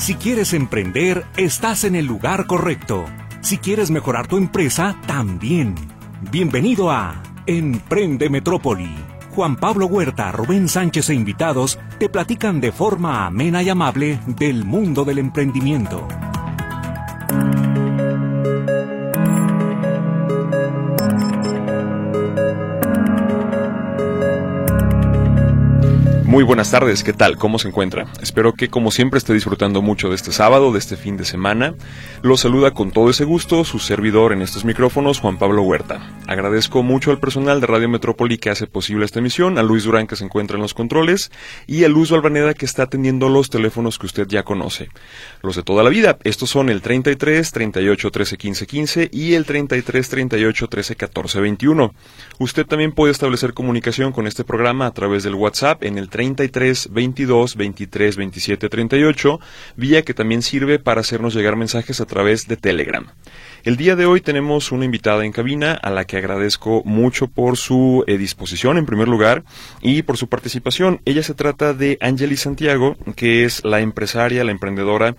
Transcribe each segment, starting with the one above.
Si quieres emprender, estás en el lugar correcto. Si quieres mejorar tu empresa, también. Bienvenido a Emprende Metrópoli. Juan Pablo Huerta, Rubén Sánchez e invitados te platican de forma amena y amable del mundo del emprendimiento. Muy buenas tardes, ¿qué tal? ¿Cómo se encuentra? Espero que como siempre esté disfrutando mucho de este sábado, de este fin de semana. Lo saluda con todo ese gusto su servidor en estos micrófonos, Juan Pablo Huerta. Agradezco mucho al personal de Radio Metrópoli que hace posible esta emisión, a Luis Durán que se encuentra en los controles y a Luz Valvaneda que está atendiendo los teléfonos que usted ya conoce. Los de toda la vida, estos son el 33 38 13 15 15 y el 33 38 13 14 21. Usted también puede establecer comunicación con este programa a través del WhatsApp en el 33 22 23 27 38, vía que también sirve para hacernos llegar mensajes a través de Telegram. El día de hoy tenemos una invitada en cabina a la que agradezco mucho por su eh, disposición en primer lugar y por su participación. Ella se trata de Angeli Santiago, que es la empresaria, la emprendedora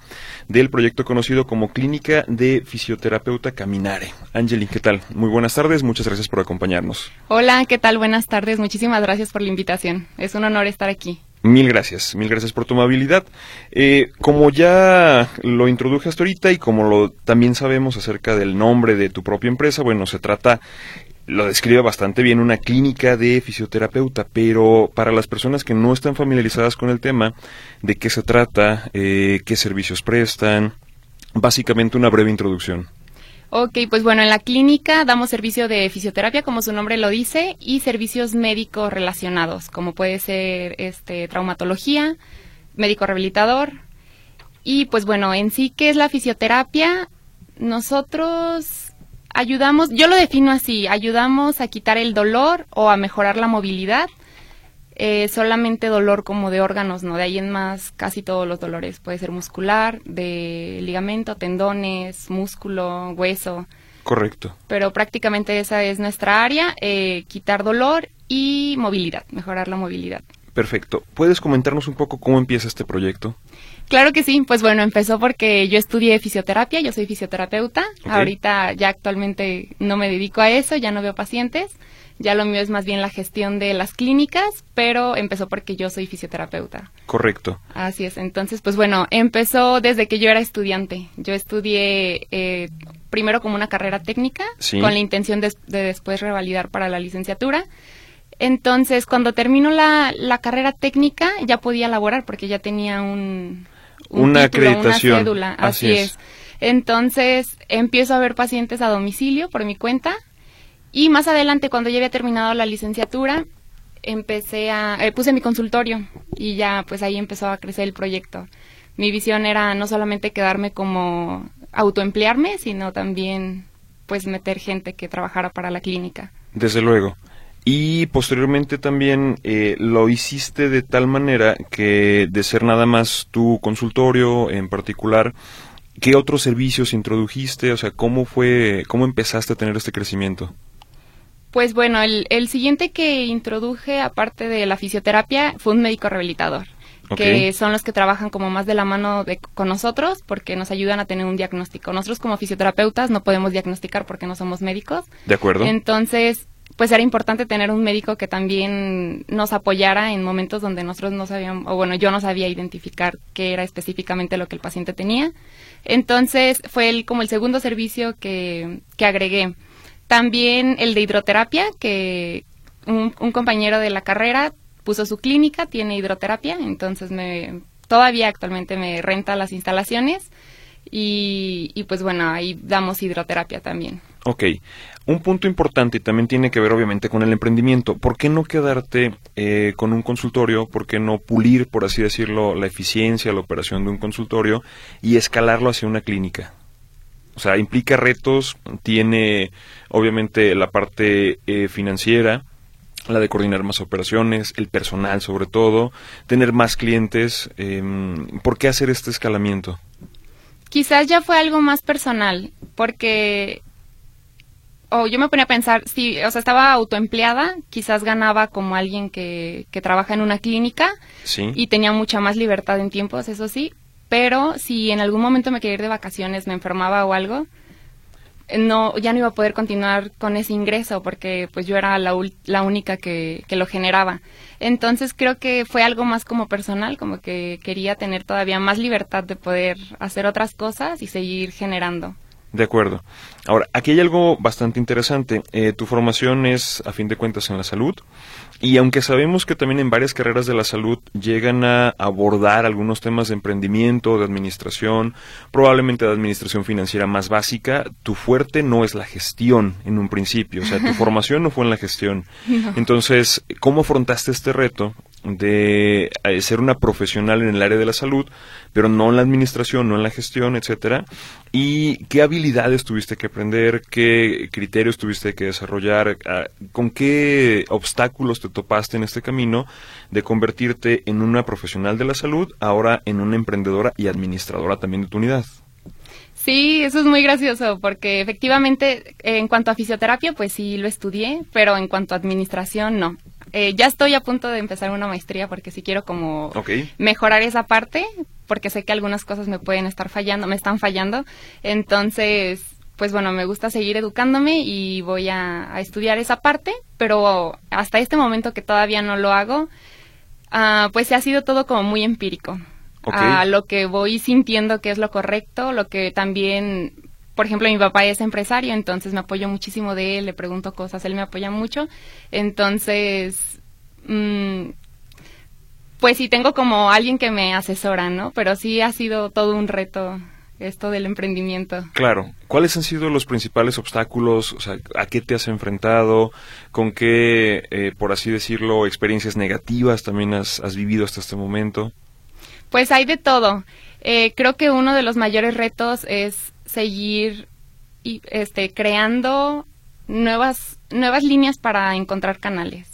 del proyecto conocido como Clínica de Fisioterapeuta Caminare. Angeli, ¿qué tal? Muy buenas tardes, muchas gracias por acompañarnos. Hola, ¿qué tal? Buenas tardes, muchísimas gracias por la invitación. Es un honor estar aquí. Mil gracias, mil gracias por tu amabilidad. Eh, como ya lo introduje hasta ahorita y como lo también sabemos acerca del nombre de tu propia empresa, bueno, se trata, lo describe bastante bien, una clínica de fisioterapeuta, pero para las personas que no están familiarizadas con el tema, de qué se trata, eh, qué servicios prestan, básicamente una breve introducción. Ok, pues bueno, en la clínica damos servicio de fisioterapia, como su nombre lo dice, y servicios médicos relacionados, como puede ser este traumatología, médico rehabilitador. Y pues bueno, en sí, ¿qué es la fisioterapia? Nosotros ayudamos, yo lo defino así, ayudamos a quitar el dolor o a mejorar la movilidad eh, solamente dolor como de órganos, ¿no? De ahí en más casi todos los dolores. Puede ser muscular, de ligamento, tendones, músculo, hueso. Correcto. Pero prácticamente esa es nuestra área, eh, quitar dolor y movilidad, mejorar la movilidad. Perfecto. ¿Puedes comentarnos un poco cómo empieza este proyecto? Claro que sí, pues bueno, empezó porque yo estudié fisioterapia, yo soy fisioterapeuta, ahorita ya actualmente no me dedico a eso, ya no veo pacientes, ya lo mío es más bien la gestión de las clínicas, pero empezó porque yo soy fisioterapeuta. Correcto. Así es. Entonces, pues bueno, empezó desde que yo era estudiante. Yo estudié eh, primero como una carrera técnica, con la intención de, después revalidar para la licenciatura. Entonces, cuando terminó la, carrera técnica, ya podía laborar porque ya tenía un, una acreditación. Una cédula. Así, es. Entonces, empiezo a ver pacientes a domicilio por mi cuenta y más adelante, cuando ya había terminado la licenciatura, empecé a, eh, puse mi consultorio y ya pues ahí empezó a crecer el proyecto. Mi visión era no solamente quedarme como autoemplearme, sino también pues meter gente que trabajara para la clínica. Desde luego. Y posteriormente también eh, lo hiciste de tal manera que de ser nada más tu consultorio en particular, ¿qué otros servicios introdujiste? O sea, ¿cómo fue, cómo empezaste a tener este crecimiento? Pues bueno, el, el siguiente que introduje, aparte de la fisioterapia, fue un médico rehabilitador. que son los que trabajan como más de la mano de, con nosotros porque nos ayudan a tener un diagnóstico. Nosotros como fisioterapeutas no podemos diagnosticar porque no somos médicos. De acuerdo. Entonces, pues era importante tener un médico que también nos apoyara en momentos donde nosotros no sabíamos, o bueno, yo no sabía identificar qué era específicamente lo que el paciente tenía. Entonces, fue el, como el segundo servicio que, que agregué. También el de hidroterapia, que un, compañero de la carrera puso su clínica, tiene hidroterapia, entonces me, todavía actualmente me renta las instalaciones y, pues bueno, ahí damos hidroterapia también. Ok, un punto importante y también tiene que ver obviamente con el emprendimiento. ¿Por qué no quedarte eh, con un consultorio? ¿Por qué no pulir, por así decirlo, la eficiencia, la operación de un consultorio y escalarlo hacia una clínica? O sea, implica retos, tiene obviamente la parte eh, financiera, la de coordinar más operaciones, el personal sobre todo, tener más clientes. Em, ¿Por qué hacer este escalamiento? Quizás ya fue algo más personal, porque o yo me ponía a pensar, si, o sea, estaba autoempleada, quizás ganaba como alguien que, que trabaja en una clínica sí. y tenía mucha más libertad en tiempos, eso sí, pero si en algún momento me quería ir de vacaciones, me enfermaba o algo, no ya no iba a poder continuar con ese ingreso porque pues yo era la, la única que, que, lo generaba. Entonces creo que fue algo más como personal, como que quería tener todavía más libertad de poder hacer otras cosas y seguir generando. De acuerdo. Ahora, aquí hay algo bastante interesante. Eh, tu formación es, a fin de cuentas, en la salud. Y aunque sabemos que también en varias carreras de la salud llegan a abordar algunos temas de emprendimiento, de administración, probablemente de administración financiera más básica, tu fuerte no es la gestión en un principio, o sea, tu formación no fue en la gestión. Entonces, ¿cómo afrontaste este reto de eh, ser una profesional en el área de la salud, pero no en la administración, no en la gestión, etcétera. ¿Y qué habilidades tuviste que aprender? ¿Qué criterios tuviste que desarrollar? Ah, ¿Con qué obstáculos te topaste en este camino de convertirte en una profesional de la salud, ahora en una emprendedora y administradora también de tu unidad? Sí, eso es muy gracioso porque efectivamente en cuanto a fisioterapia pues sí lo estudié, pero en cuanto a administración no. Eh, ya estoy a punto de empezar una maestría porque sí quiero como mejorar esa parte, porque sé que algunas cosas me pueden estar fallando, me están fallando. Entonces, pues bueno, me gusta seguir educándome y voy a, estudiar esa parte, pero hasta este momento que todavía no lo hago, uh, pues ha sido todo como muy empírico. A lo que voy sintiendo que es lo correcto, lo que también por ejemplo, mi papá es empresario, entonces me apoyo muchísimo de él, le pregunto cosas, él me apoya mucho. Entonces, mm, pues sí tengo como alguien que me asesora, ¿no? Pero sí ha sido todo un reto esto del emprendimiento. Claro. ¿Cuáles han sido los principales obstáculos? O sea, ¿a qué te has enfrentado? ¿Con qué, eh, por así decirlo, experiencias negativas también has, vivido hasta este momento? Pues hay de todo. Eh, creo que uno de los mayores retos es seguir y, este, creando nuevas, nuevas líneas para encontrar canales.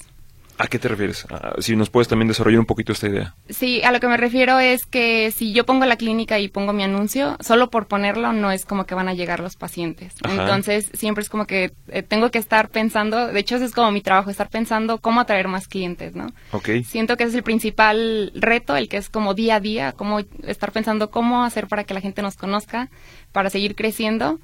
¿A qué te refieres? Ah, si nos puedes también desarrollar un poquito esta idea. Sí, a lo que me refiero es que si yo pongo la clínica y pongo mi anuncio, solo por ponerlo no es como que van a llegar los pacientes. Entonces, siempre es como que eh, tengo que estar pensando, de hecho, ese es como mi trabajo, estar pensando cómo atraer más clientes, ¿no? Ok. Siento que ese es el principal reto, el que es como día a día, cómo estar pensando cómo hacer para que la gente nos conozca, para seguir creciendo.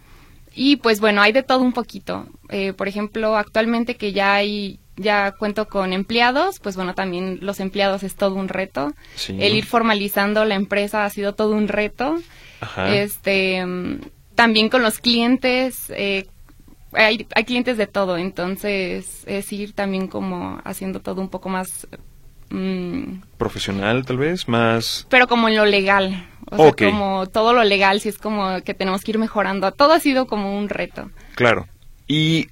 Y pues bueno, hay de todo un poquito. Eh, por ejemplo, actualmente que ya hay ya cuento con empleados, pues bueno, también los empleados es todo un reto. El ir formalizando la empresa ha sido todo un reto. Este, también con los clientes, eh, hay, hay clientes de todo, entonces es ir también como haciendo todo un poco más mm, profesional tal vez más pero como en lo legal o sea como todo lo legal si es como que tenemos que ir mejorando todo ha sido como un reto. Claro. Y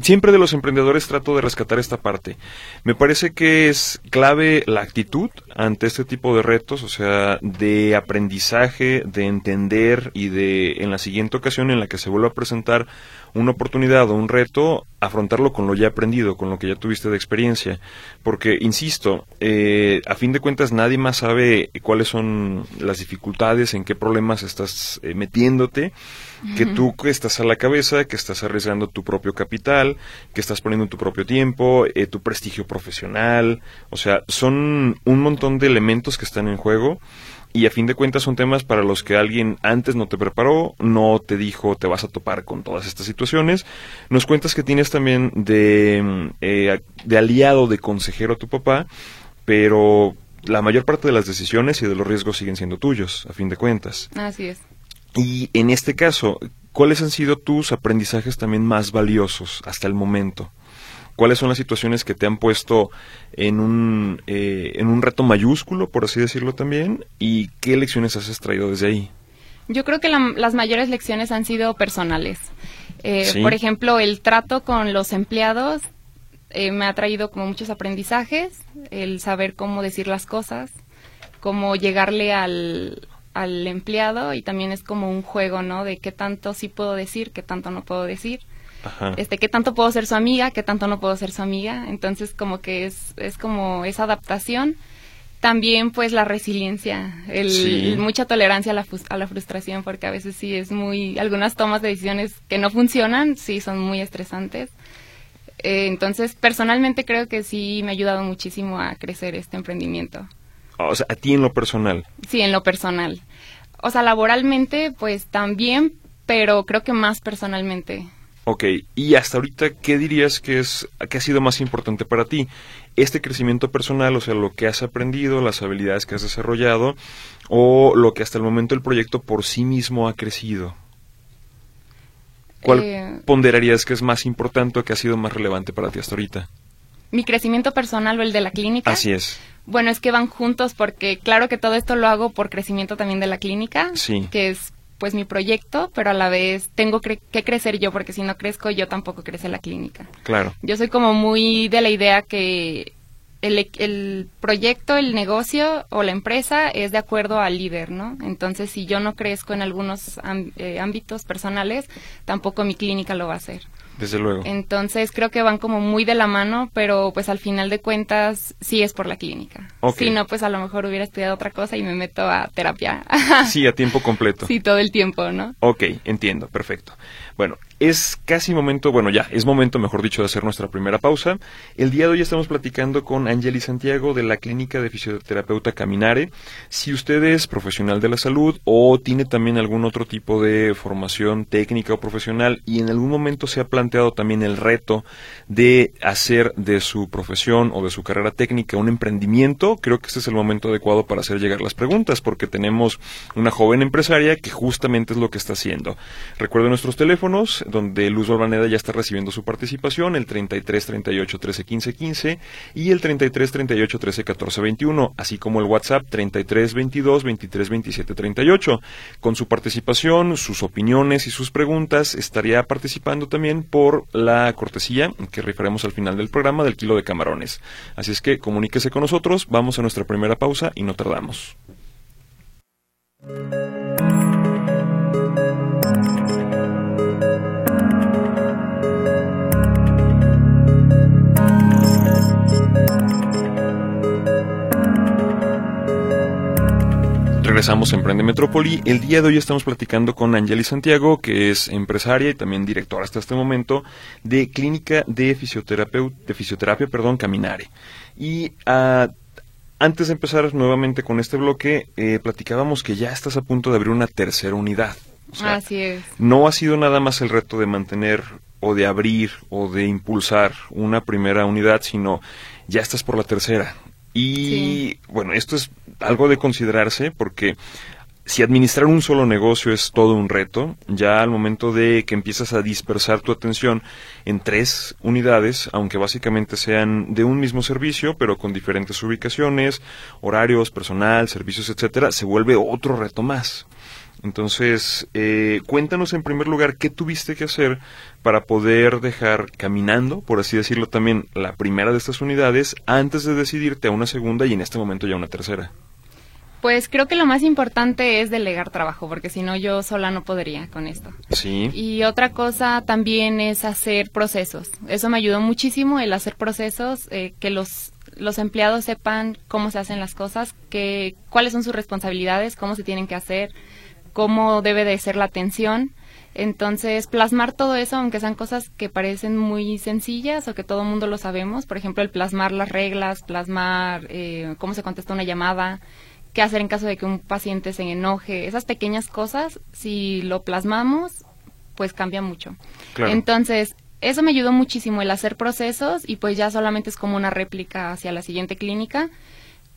siempre de los emprendedores trato de rescatar esta parte. Me parece que es clave la actitud ante este tipo de retos, o sea, de aprendizaje, de entender y de en la siguiente ocasión en la que se vuelva a presentar una oportunidad o un reto, afrontarlo con lo ya aprendido, con lo que ya tuviste de experiencia. Porque, insisto, eh, a fin de cuentas nadie más sabe cuáles son las dificultades, en qué problemas estás eh, metiéndote, que tú que estás a la cabeza, que estás arriesgando tu propio capital, que estás poniendo tu propio tiempo, eh, tu prestigio profesional. O sea, son un montón de elementos que están en juego y a fin de cuentas son temas para los que alguien antes no te preparó, no te dijo te vas a topar con todas estas situaciones. Nos cuentas que tienes también de, mm, eh, de aliado, de consejero a tu papá, pero la mayor parte de las decisiones y de los riesgos siguen siendo tuyos, a fin de cuentas. Así es. Y en este caso, ¿cuáles han sido tus aprendizajes también más valiosos hasta el momento? Cuáles son las situaciones que te han puesto en un, eh, en un reto mayúsculo, por así decirlo también, y qué lecciones has extraído desde ahí. Yo creo que las mayores lecciones han sido personales. Eh, por ejemplo, el trato con los empleados eh, me ha traído como muchos aprendizajes, el saber cómo decir las cosas, cómo llegarle al, al empleado y también es como un juego, ¿no? De qué tanto sí puedo decir, qué tanto no puedo decir este qué tanto puedo ser su amiga, qué tanto no puedo ser su amiga, entonces como que es, es como esa adaptación. También pues la resiliencia, el, mucha tolerancia a la, a la frustración, porque a veces sí es muy, algunas tomas de decisiones que no funcionan, sí son muy estresantes. Eh, entonces personalmente creo que sí me ha ayudado muchísimo a crecer este emprendimiento. O sea, a ti en lo personal. Sí, en lo personal. O sea, laboralmente, pues también, pero creo que más personalmente. Ok, y hasta ahorita, ¿qué dirías que es que ha sido más importante para ti? Este crecimiento personal, o sea, lo que has aprendido, las habilidades que has desarrollado, o lo que hasta el momento el proyecto por sí mismo ha crecido. ¿Cuál Eh, ponderarías que es más importante o que ha sido más relevante para ti hasta ahorita? Mi crecimiento personal o el de la clínica. Así es. Bueno, es que van juntos porque claro que todo esto lo hago por crecimiento también de la clínica, Sí. que es pues mi proyecto, pero a la vez tengo cre- que crecer yo porque si no crezco yo tampoco crece la clínica. Claro. Yo soy como muy de la idea que el, e- el proyecto, el negocio o la empresa es de acuerdo al líder, ¿no? Entonces, si yo no crezco en algunos eh, ámbitos personales, tampoco mi clínica lo va a hacer. Desde luego. Entonces, creo que van como muy de la mano, pero pues al final de cuentas sí es por la clínica. Ok. Si no, pues a lo mejor hubiera estudiado otra cosa y me meto a terapia. Sí, a tiempo completo. sí, todo el tiempo, ¿no? Ok, entiendo, perfecto. Bueno, es casi momento, bueno ya, es momento, mejor dicho, de hacer nuestra primera pausa. El día de hoy estamos platicando con Angeli Santiago de la Clínica de Fisioterapeuta Caminare. Si usted es profesional de la salud o tiene también algún otro tipo de formación técnica o profesional y en algún momento se ha planteado también el reto de hacer de su profesión o de su carrera técnica un emprendimiento, creo que este es el momento adecuado para hacer llegar las preguntas porque tenemos una joven empresaria que justamente es lo que está haciendo. Recuerden nuestros teléfonos, donde Luz Balvaneda ya está recibiendo su participación, el 33 38 13 15 15 y el 33 38 13 14 21, así como el WhatsApp 33 22 23 27 38. Con su participación, sus opiniones y sus preguntas, estaría participando también por la cortesía que rifaremos al final del programa del kilo de camarones. Así es que comuníquese con nosotros, vamos a nuestra primera pausa y no tardamos. Regresamos a Emprende Metrópoli. El día de hoy estamos platicando con Angeli Santiago, que es empresaria y también directora hasta este momento de Clínica de, de Fisioterapia perdón, Caminare. Y ah, antes de empezar nuevamente con este bloque, eh, platicábamos que ya estás a punto de abrir una tercera unidad. O sea, Así es. no ha sido nada más el reto de mantener o de abrir o de impulsar una primera unidad, sino ya estás por la tercera. Y Sí. bueno, esto es algo de considerarse porque si administrar un solo negocio es todo un reto, ya al momento de que empiezas a dispersar tu atención en tres unidades, aunque básicamente sean de un mismo servicio, pero con diferentes ubicaciones, horarios, personal, servicios, etcétera, se vuelve otro reto más. Entonces, eh, cuéntanos en primer lugar qué tuviste que hacer para poder dejar caminando, por así decirlo también, la primera de estas unidades antes de decidirte a una segunda y en este momento ya una tercera. Pues creo que lo más importante es delegar trabajo, porque si no yo sola no podría con esto. Sí. Y otra cosa también es hacer procesos. Eso me ayudó muchísimo el hacer procesos, eh, que los los empleados sepan cómo se hacen las cosas, que, cuáles son sus responsabilidades, cómo se tienen que hacer, cómo debe de ser la atención. Entonces, plasmar todo eso, aunque sean cosas que parecen muy sencillas o que todo el mundo lo sabemos, por ejemplo, el plasmar las reglas, plasmar eh, cómo se contesta una llamada, qué hacer en caso de que un paciente se enoje, esas pequeñas cosas, si lo plasmamos, pues cambia mucho. Claro. Entonces, eso me ayudó muchísimo el hacer procesos y pues ya solamente es como una réplica hacia la siguiente clínica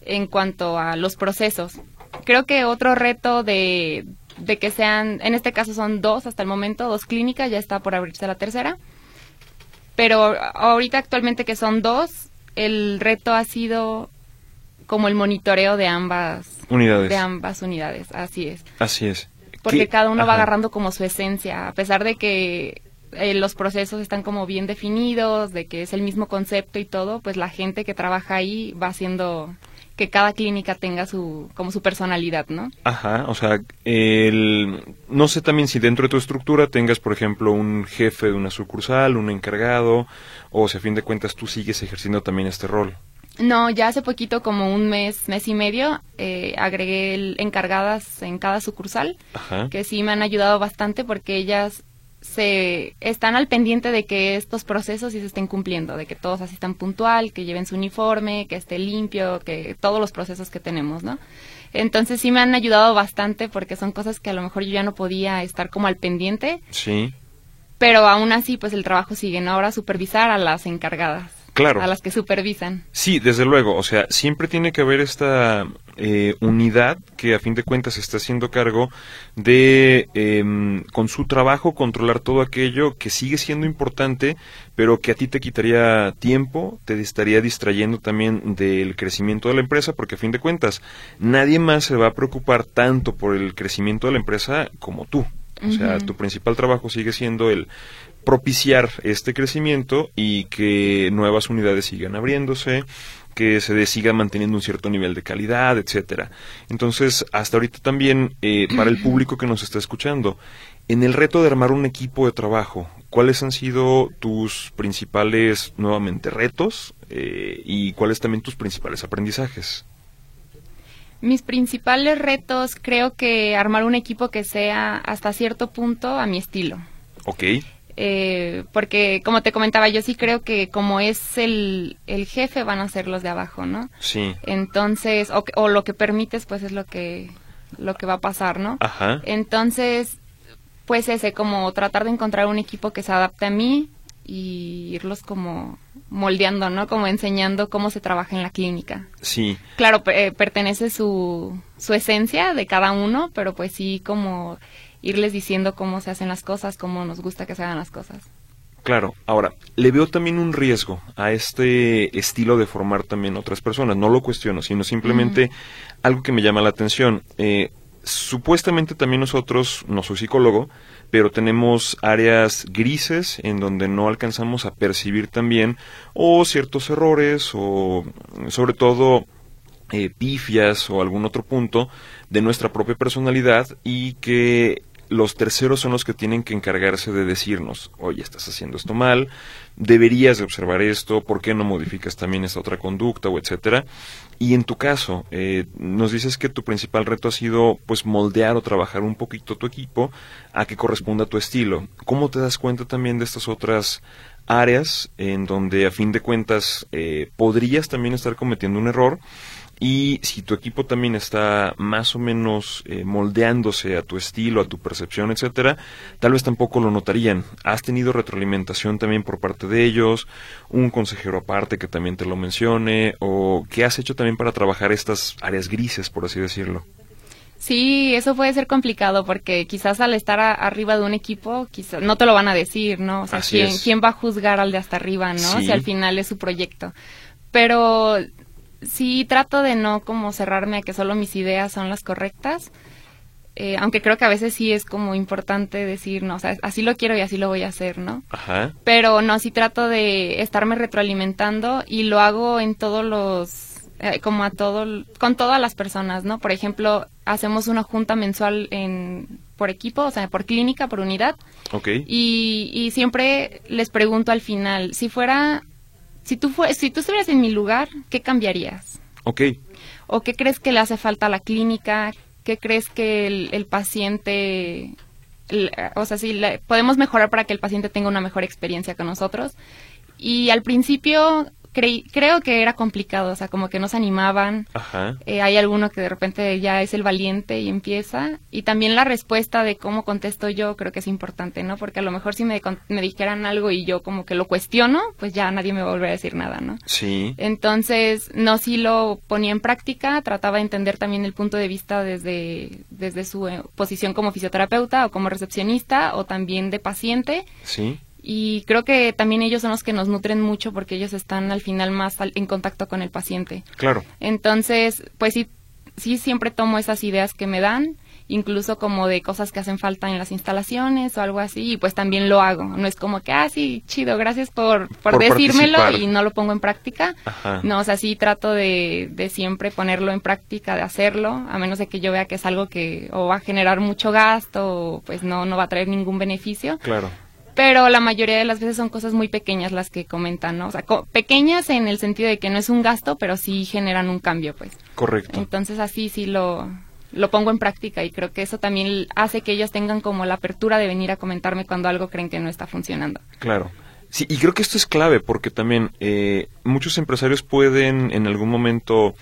en cuanto a los procesos. Creo que otro reto de, de que sean, en este caso son dos hasta el momento, dos clínicas, ya está por abrirse la tercera. Pero ahorita actualmente que son dos, el reto ha sido como el monitoreo de ambas Unidades. de ambas unidades, así es. Así es. Porque ¿Qué- cada uno va agarrando como su esencia, a pesar de que eh, los procesos están como bien definidos, de que es el mismo concepto y todo, pues la gente que trabaja ahí va haciendo que cada clínica tenga su como su personalidad, ¿no? Ajá, o sea, el, no sé también si dentro de tu estructura tengas, por ejemplo, un jefe de una sucursal, un encargado, o si a fin de cuentas tú sigues ejerciendo también este rol. No, ya hace poquito, como un mes, mes y medio, eh, agregué el- encargadas en cada sucursal, Ajá. que sí me han ayudado bastante porque ellas se están al pendiente de que estos procesos sí se estén cumpliendo, de que todos asistan puntual, que lleven su uniforme, que esté limpio, que todos los procesos que tenemos, ¿no? Entonces sí me han ayudado bastante porque son cosas que a lo mejor yo ya no podía estar como al pendiente. Sí. Pero aún así, pues el trabajo sigue, ¿no? Ahora supervisar a las encargadas. Claro. A las que supervisan. Sí, desde luego. O sea, siempre tiene que haber esta eh, unidad que a fin de cuentas está haciendo cargo de, em, con su trabajo, controlar todo aquello que sigue siendo importante, pero que a ti te quitaría tiempo, te estaría distrayendo también del crecimiento de la empresa, porque a fin de cuentas nadie más se va a preocupar tanto por el crecimiento de la empresa como tú. O sea, tu principal trabajo sigue siendo el propiciar este crecimiento y que nuevas unidades sigan abriéndose, que se siga manteniendo un cierto nivel de calidad, etcétera. Entonces, hasta ahorita también, eh, para el público que nos está escuchando, en el reto de armar un equipo de trabajo, ¿cuáles han sido tus principales, nuevamente, retos eh, y cuáles también tus principales aprendizajes? Mis principales retos creo que armar un equipo que sea hasta cierto punto a mi estilo. Ok. Eh, porque como te comentaba, yo sí creo que como es el, el jefe van a ser los de abajo, ¿no? Sí. Entonces, o, o lo que permites, pues es lo que, lo que va a pasar, ¿no? Ajá. Entonces, pues ese, como tratar de encontrar un equipo que se adapte a mí y irlos como moldeando, ¿no? Como enseñando cómo se trabaja en la clínica. Sí. Claro, eh, pertenece su, su esencia de cada uno, pero pues sí como irles diciendo cómo se hacen las cosas, cómo nos gusta que se hagan las cosas. Claro, ahora, le veo también un riesgo a este estilo de formar también otras personas. No lo cuestiono, sino simplemente algo que me llama la atención. Eh, supuestamente también nosotros, no soy psicólogo, pero tenemos áreas grises en donde no alcanzamos a percibir también o ciertos errores o sobre todo eh, pifias o algún otro punto de nuestra propia personalidad y que los terceros son los que tienen que encargarse de decirnos, oye, estás haciendo esto mal, deberías de observar esto, ¿por qué no modificas también esta otra conducta o etcétera? Y en tu caso, eh, nos dices que tu principal reto ha sido pues moldear o trabajar un poquito tu equipo a que corresponda a tu estilo. ¿Cómo te das cuenta también de estas otras áreas en donde a fin de cuentas eh, podrías también estar cometiendo un error? Y si tu equipo también está más o menos eh, moldeándose a tu estilo, a tu percepción, etcétera, tal vez tampoco lo notarían. ¿Has tenido retroalimentación también por parte de ellos? ¿Un consejero aparte que también te lo mencione? ¿O qué has hecho también para trabajar estas áreas grises, por así decirlo? Sí, eso puede ser complicado porque quizás al estar arriba de un equipo, quizás no te lo van a decir, ¿no? O sea, ¿quién, ¿quién, va a juzgar al de hasta arriba, no? Si al final es su proyecto. Pero sí trato de no como cerrarme a que solo mis ideas son las correctas. Eh, aunque creo que a veces sí es como importante decir, no, o sea, así lo quiero y así lo voy a hacer, ¿no? Ajá. Pero no, sí trato de estarme retroalimentando y lo hago en todos los, eh, como a todo, con todas las personas, ¿no? Por ejemplo, hacemos una junta mensual en, por equipo, o sea, por clínica, por unidad. Ok. Y, y siempre les pregunto al final, si fuera si tú, fue, si tú estuvieras en mi lugar, ¿qué cambiarías? Ok. ¿O qué crees que le hace falta a la clínica? ¿Qué crees que el, paciente... o sea, si podemos mejorar para que el paciente tenga una mejor experiencia con nosotros. Y al principio creo que era complicado, o sea, como que no se animaban. Ajá. Eh, hay alguno que de repente ya es el valiente y empieza. Y también la respuesta de cómo contesto yo creo que es importante, ¿no? Porque a lo mejor si me, me dijeran algo y yo como que lo cuestiono, pues ya nadie me va a volver a decir nada, ¿no? Sí. Entonces, no, si lo ponía en práctica, trataba de entender también el punto de vista desde, desde su eh, posición como fisioterapeuta o como recepcionista o también de paciente. Sí y creo que también ellos son los que nos nutren mucho porque ellos están al final más en contacto con el paciente. Claro. Entonces, pues sí, sí siempre tomo esas ideas que me dan, incluso como de cosas que hacen falta en las instalaciones o algo así, y pues también lo hago. No es como que, ah, sí, chido, gracias por, por, decírmelo y no lo pongo en práctica. No, o sea, sí trato de, de siempre ponerlo en práctica, de hacerlo, a menos de que yo vea que es algo que o va a generar mucho gasto o pues no, no va a traer ningún beneficio. Claro pero la mayoría de las veces son cosas muy pequeñas las que comentan, ¿no? O sea, pequeñas en el sentido de que no es un gasto, pero sí generan un cambio, pues. Correcto. Entonces así sí lo, lo pongo en práctica y creo que eso también hace que ellos tengan como la apertura de venir a comentarme cuando algo creen que no está funcionando. Claro. Sí, y creo que esto es clave porque también eh, muchos empresarios pueden en algún momento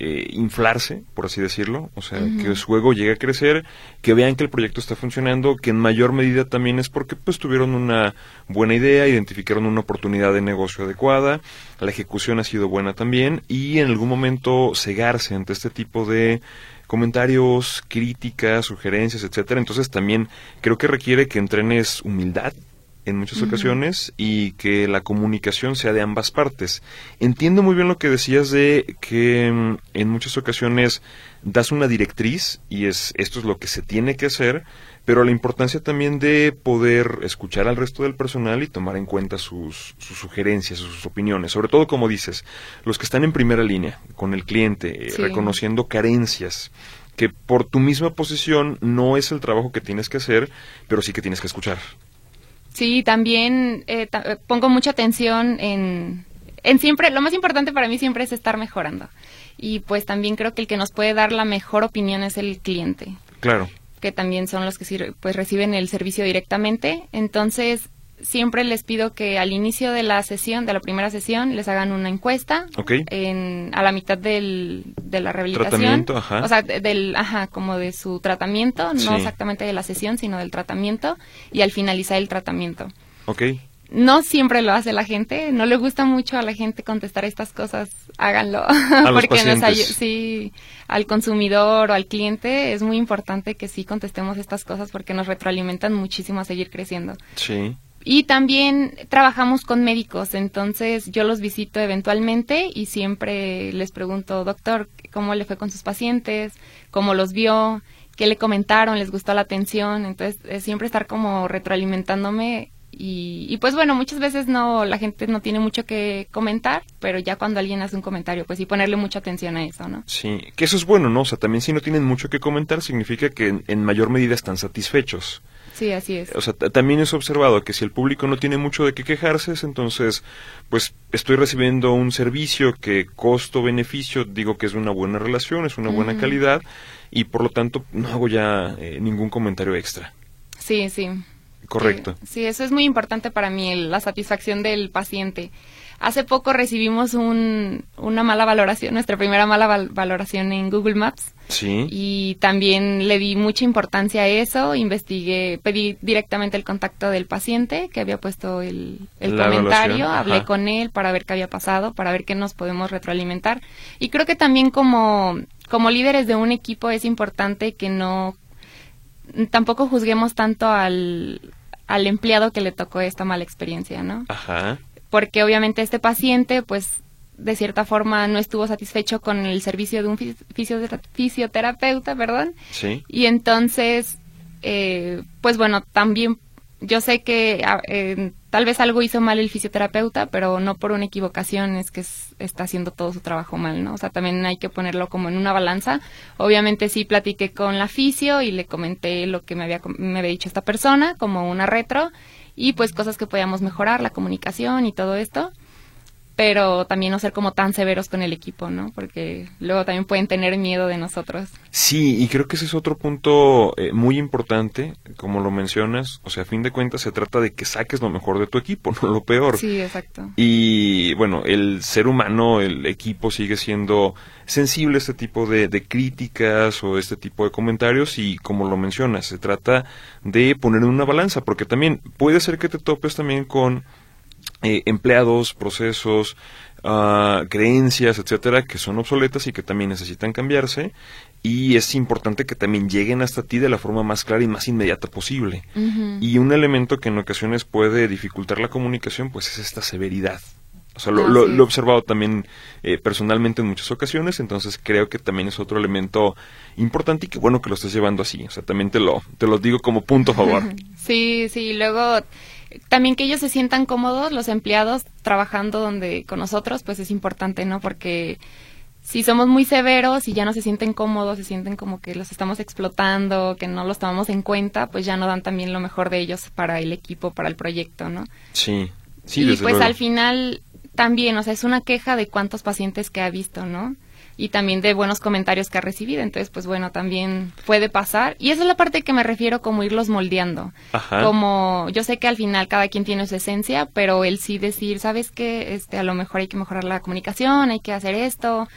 eh, inflarse, por así decirlo, o sea, que su ego llegue a crecer, que vean que el proyecto está funcionando, que en mayor medida también es porque pues tuvieron una buena idea, identificaron una oportunidad de negocio adecuada, la ejecución ha sido buena también y en algún momento cegarse ante este tipo de comentarios, críticas, sugerencias, etcétera. Entonces también creo que requiere que entrenes humildad en muchas ocasiones y que la comunicación sea de ambas partes. Entiendo muy bien lo que decías de que mm, en muchas ocasiones das una directriz y es esto es lo que se tiene que hacer, pero la importancia también de poder escuchar al resto del personal y tomar en cuenta sus, sus sugerencias, sus opiniones, sobre todo como dices, los que están en primera línea con el cliente, eh, reconociendo carencias que por tu misma posición no es el trabajo que tienes que hacer, pero sí que tienes que escuchar. Sí, también eh, pongo mucha atención en, en siempre, lo más importante para mí siempre es estar mejorando. Y pues también creo que el que nos puede dar la mejor opinión es el cliente. Claro. Que también son los que pues reciben el servicio directamente. Entonces, siempre les pido que al inicio de la sesión, de la primera sesión, les hagan una encuesta en, a la mitad del, de la rehabilitación. Ajá. O sea, del, ajá, como de su tratamiento, no exactamente de la sesión, sino del tratamiento, y al finalizar el tratamiento. Ok. No siempre lo hace la gente, no le gusta mucho a la gente contestar estas cosas, háganlo. Porque nos sí, al consumidor o al cliente es muy importante que sí contestemos estas cosas porque nos retroalimentan muchísimo a seguir creciendo. Sí. Y también trabajamos con médicos, entonces yo los visito eventualmente y siempre les pregunto, doctor, ¿cómo le fue con sus pacientes? ¿Cómo los vio? ¿Qué le comentaron? ¿Les gustó la atención? Entonces, siempre estar como retroalimentándome y, y, pues bueno, muchas veces no, la gente no tiene mucho que comentar, pero ya cuando alguien hace un comentario, pues sí ponerle mucha atención a eso, ¿no? Sí, que eso es bueno, ¿no? O sea, también si no tienen mucho que comentar, significa que en mayor medida están satisfechos. Sí, así es. O sea, también es observado que si el público no tiene mucho de qué quejarse, entonces, pues estoy recibiendo un servicio que costo-beneficio, digo que es una buena relación, es una buena calidad, y por lo tanto no hago ya eh, ningún comentario extra. Sí, sí. Correcto. sí, eso es muy importante para mí, la satisfacción del paciente. Hace poco recibimos un, una mala valoración, nuestra primera mala valoración en Google Maps. Sí. Y también le di mucha importancia a eso, investigué, pedí directamente el contacto del paciente que había puesto el, el comentario, hablé con él para ver qué había pasado, para ver qué nos podemos retroalimentar. Y creo que también como, como líderes de un equipo es importante que no, tampoco juzguemos tanto al, al empleado que le tocó esta mala experiencia, ¿no? Ajá porque obviamente este paciente, pues, de cierta forma no estuvo satisfecho con el servicio de un fisioterapeuta, perdón. Sí. Y entonces, eh, pues bueno, también yo sé que eh, tal vez algo hizo mal el fisioterapeuta, pero no por una equivocación es que está haciendo todo su trabajo mal, ¿no? O sea, también hay que ponerlo como en una balanza. Obviamente sí platiqué con la fisio y le comenté lo que me había, me había dicho esta persona, como una retro, y pues cosas que podíamos mejorar, la comunicación y todo esto, pero también no ser como tan severos con el equipo, ¿no? Porque luego también pueden tener miedo de nosotros. Sí, y creo que ese es otro punto eh, muy importante, como lo mencionas, o sea, a fin de cuentas se trata de que saques lo mejor de tu equipo, no lo peor. Sí, exacto. Y bueno, el ser humano, el equipo sigue siendo sensible a este tipo de, de críticas o este tipo de comentarios y como lo mencionas, se trata de poner en una balanza, porque también puede ser que te topes también con eh, empleados, procesos, uh, creencias, etcétera, que son obsoletas y que también necesitan cambiarse. Y es importante que también lleguen hasta ti de la forma más clara y más inmediata posible. Y un elemento que en ocasiones puede dificultar la comunicación, pues es esta severidad. O sea, lo, he observado también eh, personalmente en muchas ocasiones, entonces creo que también es otro elemento importante y que bueno que lo estés llevando así. O sea, también te lo, te lo digo como punto a favor. Sí, sí, luego también que ellos se sientan cómodos, los empleados trabajando donde con nosotros, pues es importante, ¿no? Porque si somos muy severos y ya no se sienten cómodos, se sienten como que los estamos explotando, que no los tomamos en cuenta, pues ya no dan también lo mejor de ellos para el equipo, para el proyecto, ¿no? Sí, sí. Y pues al final también, o sea, es una queja de cuántos pacientes que ha visto, ¿no? Y también de buenos comentarios que ha recibido. Entonces, pues bueno, también puede pasar. Y esa es la parte que me refiero como irlos moldeando. Como yo sé que al final cada quien tiene su esencia, pero el sí decir, ¿sabes qué? Este, a lo mejor hay que mejorar la comunicación, hay que hacer esto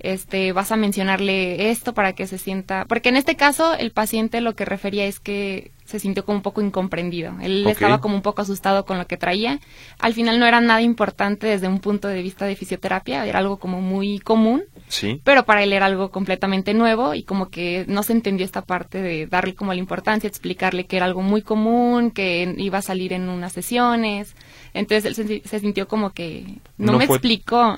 este, vas a mencionarle esto para que se sienta, porque en este caso el paciente lo que refería es que se sintió como un poco incomprendido. Él estaba como un poco asustado con lo que traía. Al final no era nada importante desde un punto de vista de fisioterapia, era algo como muy común. Sí. Pero para él era algo completamente nuevo y como que no se entendió esta parte de darle como la importancia, explicarle que era algo muy común, que iba a salir en unas sesiones. Entonces él se, sintió como que no, me explicó.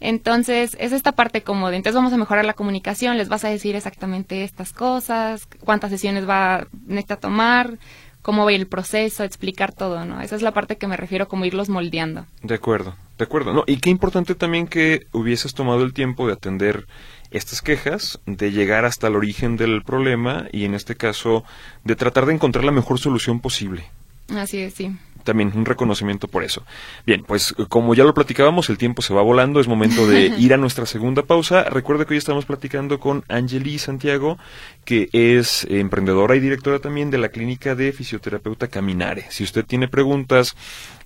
Entonces, es esta parte como de, entonces vamos a mejorar la comunicación, les vas a decir exactamente estas cosas, cuántas sesiones va a necesitar tomar, cómo va el proceso, explicar todo, ¿no? Esa es la parte que me refiero como irlos moldeando. De acuerdo, de acuerdo. No, y qué importante también que hubieses tomado el tiempo de atender estas quejas, de llegar hasta el origen del problema y en este caso de tratar de encontrar la mejor solución posible. Así es, sí también un reconocimiento por eso. Bien, pues como ya lo platicábamos, el tiempo se va volando, es momento de ir a nuestra segunda pausa. Recuerda que hoy estamos platicando con Angeli Santiago, que es emprendedora y directora también de la clínica de fisioterapeuta Caminare. Si usted tiene preguntas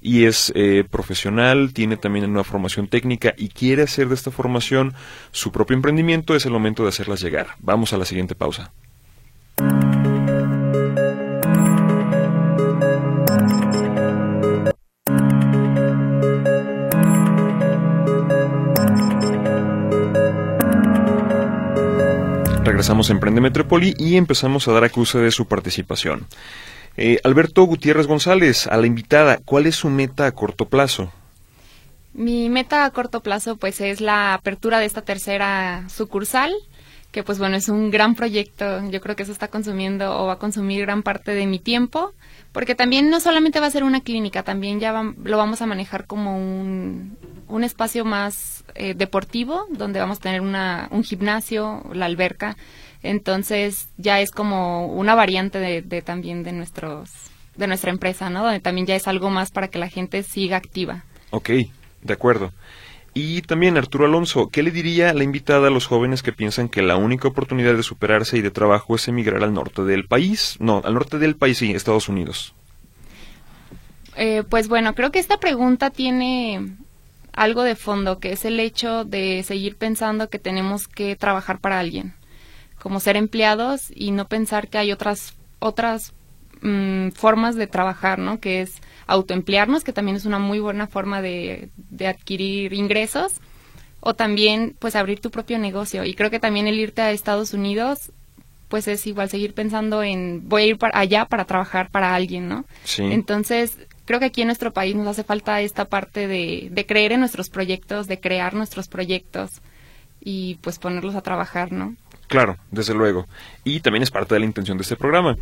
y es eh, profesional, tiene también una formación técnica y quiere hacer de esta formación su propio emprendimiento, es el momento de hacerlas llegar. Vamos a la siguiente pausa. Regresamos a Emprende Metrópoli y empezamos a dar acuse de su participación. Eh, Alberto Gutiérrez González, a la invitada, ¿cuál es su meta a corto plazo? Mi meta a corto plazo pues es la apertura de esta tercera sucursal, que pues bueno, es un gran proyecto. Yo creo que eso está consumiendo o va a consumir gran parte de mi tiempo, porque también no solamente va a ser una clínica, también ya lo vamos a manejar como un, un espacio más eh, deportivo, donde vamos a tener una, un gimnasio, la alberca. Entonces ya es como una variante de, también de nuestros de nuestra empresa, ¿no? Donde también ya es algo más para que la gente siga activa. Ok, de acuerdo. Y también Arturo Alonso, ¿qué le diría la invitada a los jóvenes que piensan que la única oportunidad de superarse y de trabajo es emigrar al norte del país? No, al norte del país, sí, Estados Unidos. Eh, pues bueno, creo que esta pregunta tiene algo de fondo, que es el hecho de seguir pensando que tenemos que trabajar para alguien, como ser empleados y no pensar que hay otras otras mm, formas de trabajar, ¿no? Que es autoemplearnos, que también es una muy buena forma de, de adquirir ingresos, o también pues abrir tu propio negocio. Y creo que también el irte a Estados Unidos pues es igual seguir pensando en voy a ir para allá para trabajar para alguien, ¿no? Sí. Entonces, creo que aquí en nuestro país nos hace falta esta parte de, de creer en nuestros proyectos, de crear nuestros proyectos y pues ponerlos a trabajar, ¿no? Claro, desde luego. Y también es parte de la intención de este programa.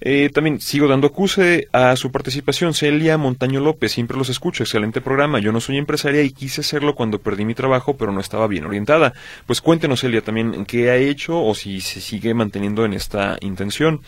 Eh, también sigo dando acuse a su participación. Celia Montaño López, siempre los escucho. Excelente programa. Yo no soy empresaria y quise hacerlo cuando perdí mi trabajo, pero no estaba bien orientada. Pues cuéntenos, Celia, también qué ha hecho o si se sigue manteniendo en esta intención.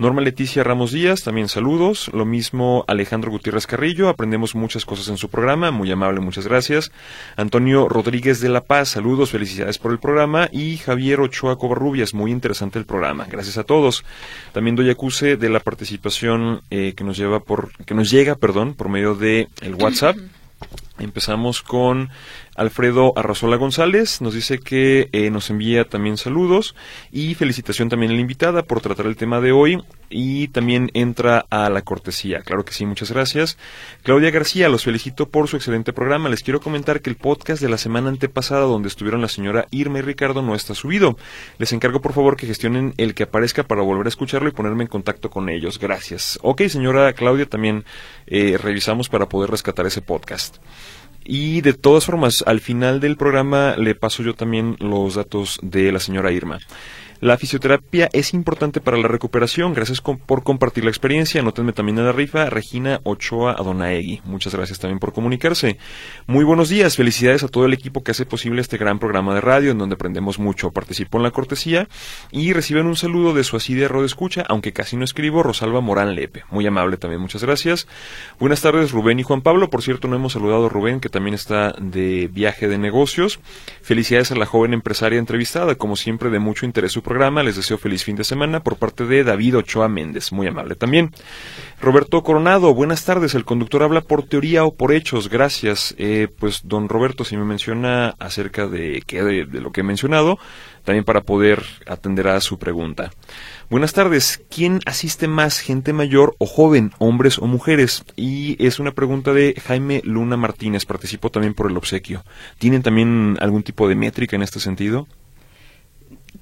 Norma Leticia Ramos Díaz, también saludos. Lo mismo Alejandro Gutiérrez Carrillo. Aprendemos muchas cosas en su programa. Muy amable, muchas gracias. Antonio Rodríguez de La Paz, saludos, felicidades por el programa. Y Javier Ochoa Rubias, muy interesante el programa. Gracias a todos. También doy acuse de la participación eh, que nos lleva por que nos llega, perdón, por medio de el WhatsApp. Empezamos con Alfredo Arrazola González, nos dice que eh, nos envía también saludos y felicitación también a la invitada por tratar el tema de hoy y también entra a la cortesía. Claro que sí, muchas gracias. Claudia García, los felicito por su excelente programa. Les quiero comentar que el podcast de la semana antepasada donde estuvieron la señora Irma y Ricardo no está subido. Les encargo por favor que gestionen el que aparezca para volver a escucharlo y ponerme en contacto con ellos. Gracias. Ok, señora Claudia, también eh, revisamos para poder rescatar ese podcast. Y de todas formas, al final del programa le paso yo también los datos de la señora Irma. La fisioterapia es importante para la recuperación. Gracias por compartir la experiencia. Anótenme también en la rifa. Regina Ochoa Adonaegui. Muchas gracias también por comunicarse. Muy buenos días. Felicidades a todo el equipo que hace posible este gran programa de radio en donde aprendemos mucho. Participo en la cortesía y reciben un saludo de su así de Escucha, aunque casi no escribo, Rosalba Morán Lepe. Muy amable también. Muchas gracias. Buenas tardes, Rubén y Juan Pablo. Por cierto, no hemos saludado a Rubén, que también está de viaje de negocios. Felicidades a la joven empresaria entrevistada. Como siempre, de mucho interés programa. Les deseo feliz fin de semana por parte de David Ochoa Méndez, muy amable también. Roberto Coronado, buenas tardes. El conductor habla por teoría o por hechos. Gracias. Eh, pues don Roberto, si me menciona acerca de, qué de, de lo que he mencionado, también para poder atender a su pregunta. Buenas tardes. ¿Quién asiste más, gente mayor o joven, hombres o mujeres? Y es una pregunta de Jaime Luna Martínez. Participó también por el obsequio. ¿Tienen también algún tipo de métrica en este sentido?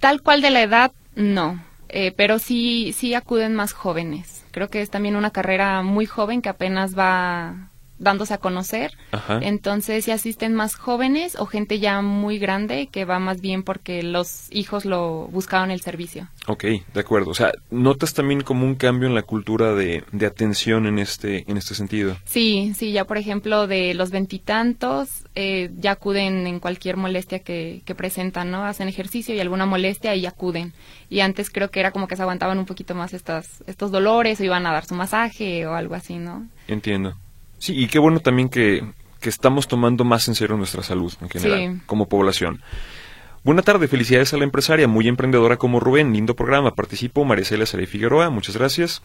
Tal cual de la edad, no. Eh, pero sí, sí acuden más jóvenes. Creo que es también una carrera muy joven que apenas va dándose a conocer. Entonces, si asisten más jóvenes o gente ya muy grande que va más bien porque los hijos lo buscaban el servicio. Ok, de acuerdo. O sea, ¿notas también como un cambio en la cultura de, de atención en este, en este sentido? Sí, sí, ya por ejemplo de los veintitantos eh, ya acuden en cualquier molestia que, que presentan, ¿no? Hacen ejercicio y alguna molestia y acuden. Y antes creo que era como que se aguantaban un poquito más estas, estos dolores o iban a dar su masaje o algo así, ¿no? Entiendo. Sí, y qué bueno también que, estamos tomando más en serio nuestra salud en general, como población. Buena tarde, felicidades a la empresaria, muy emprendedora como Rubén, lindo programa, participo, Maricela Saray Figueroa, muchas gracias.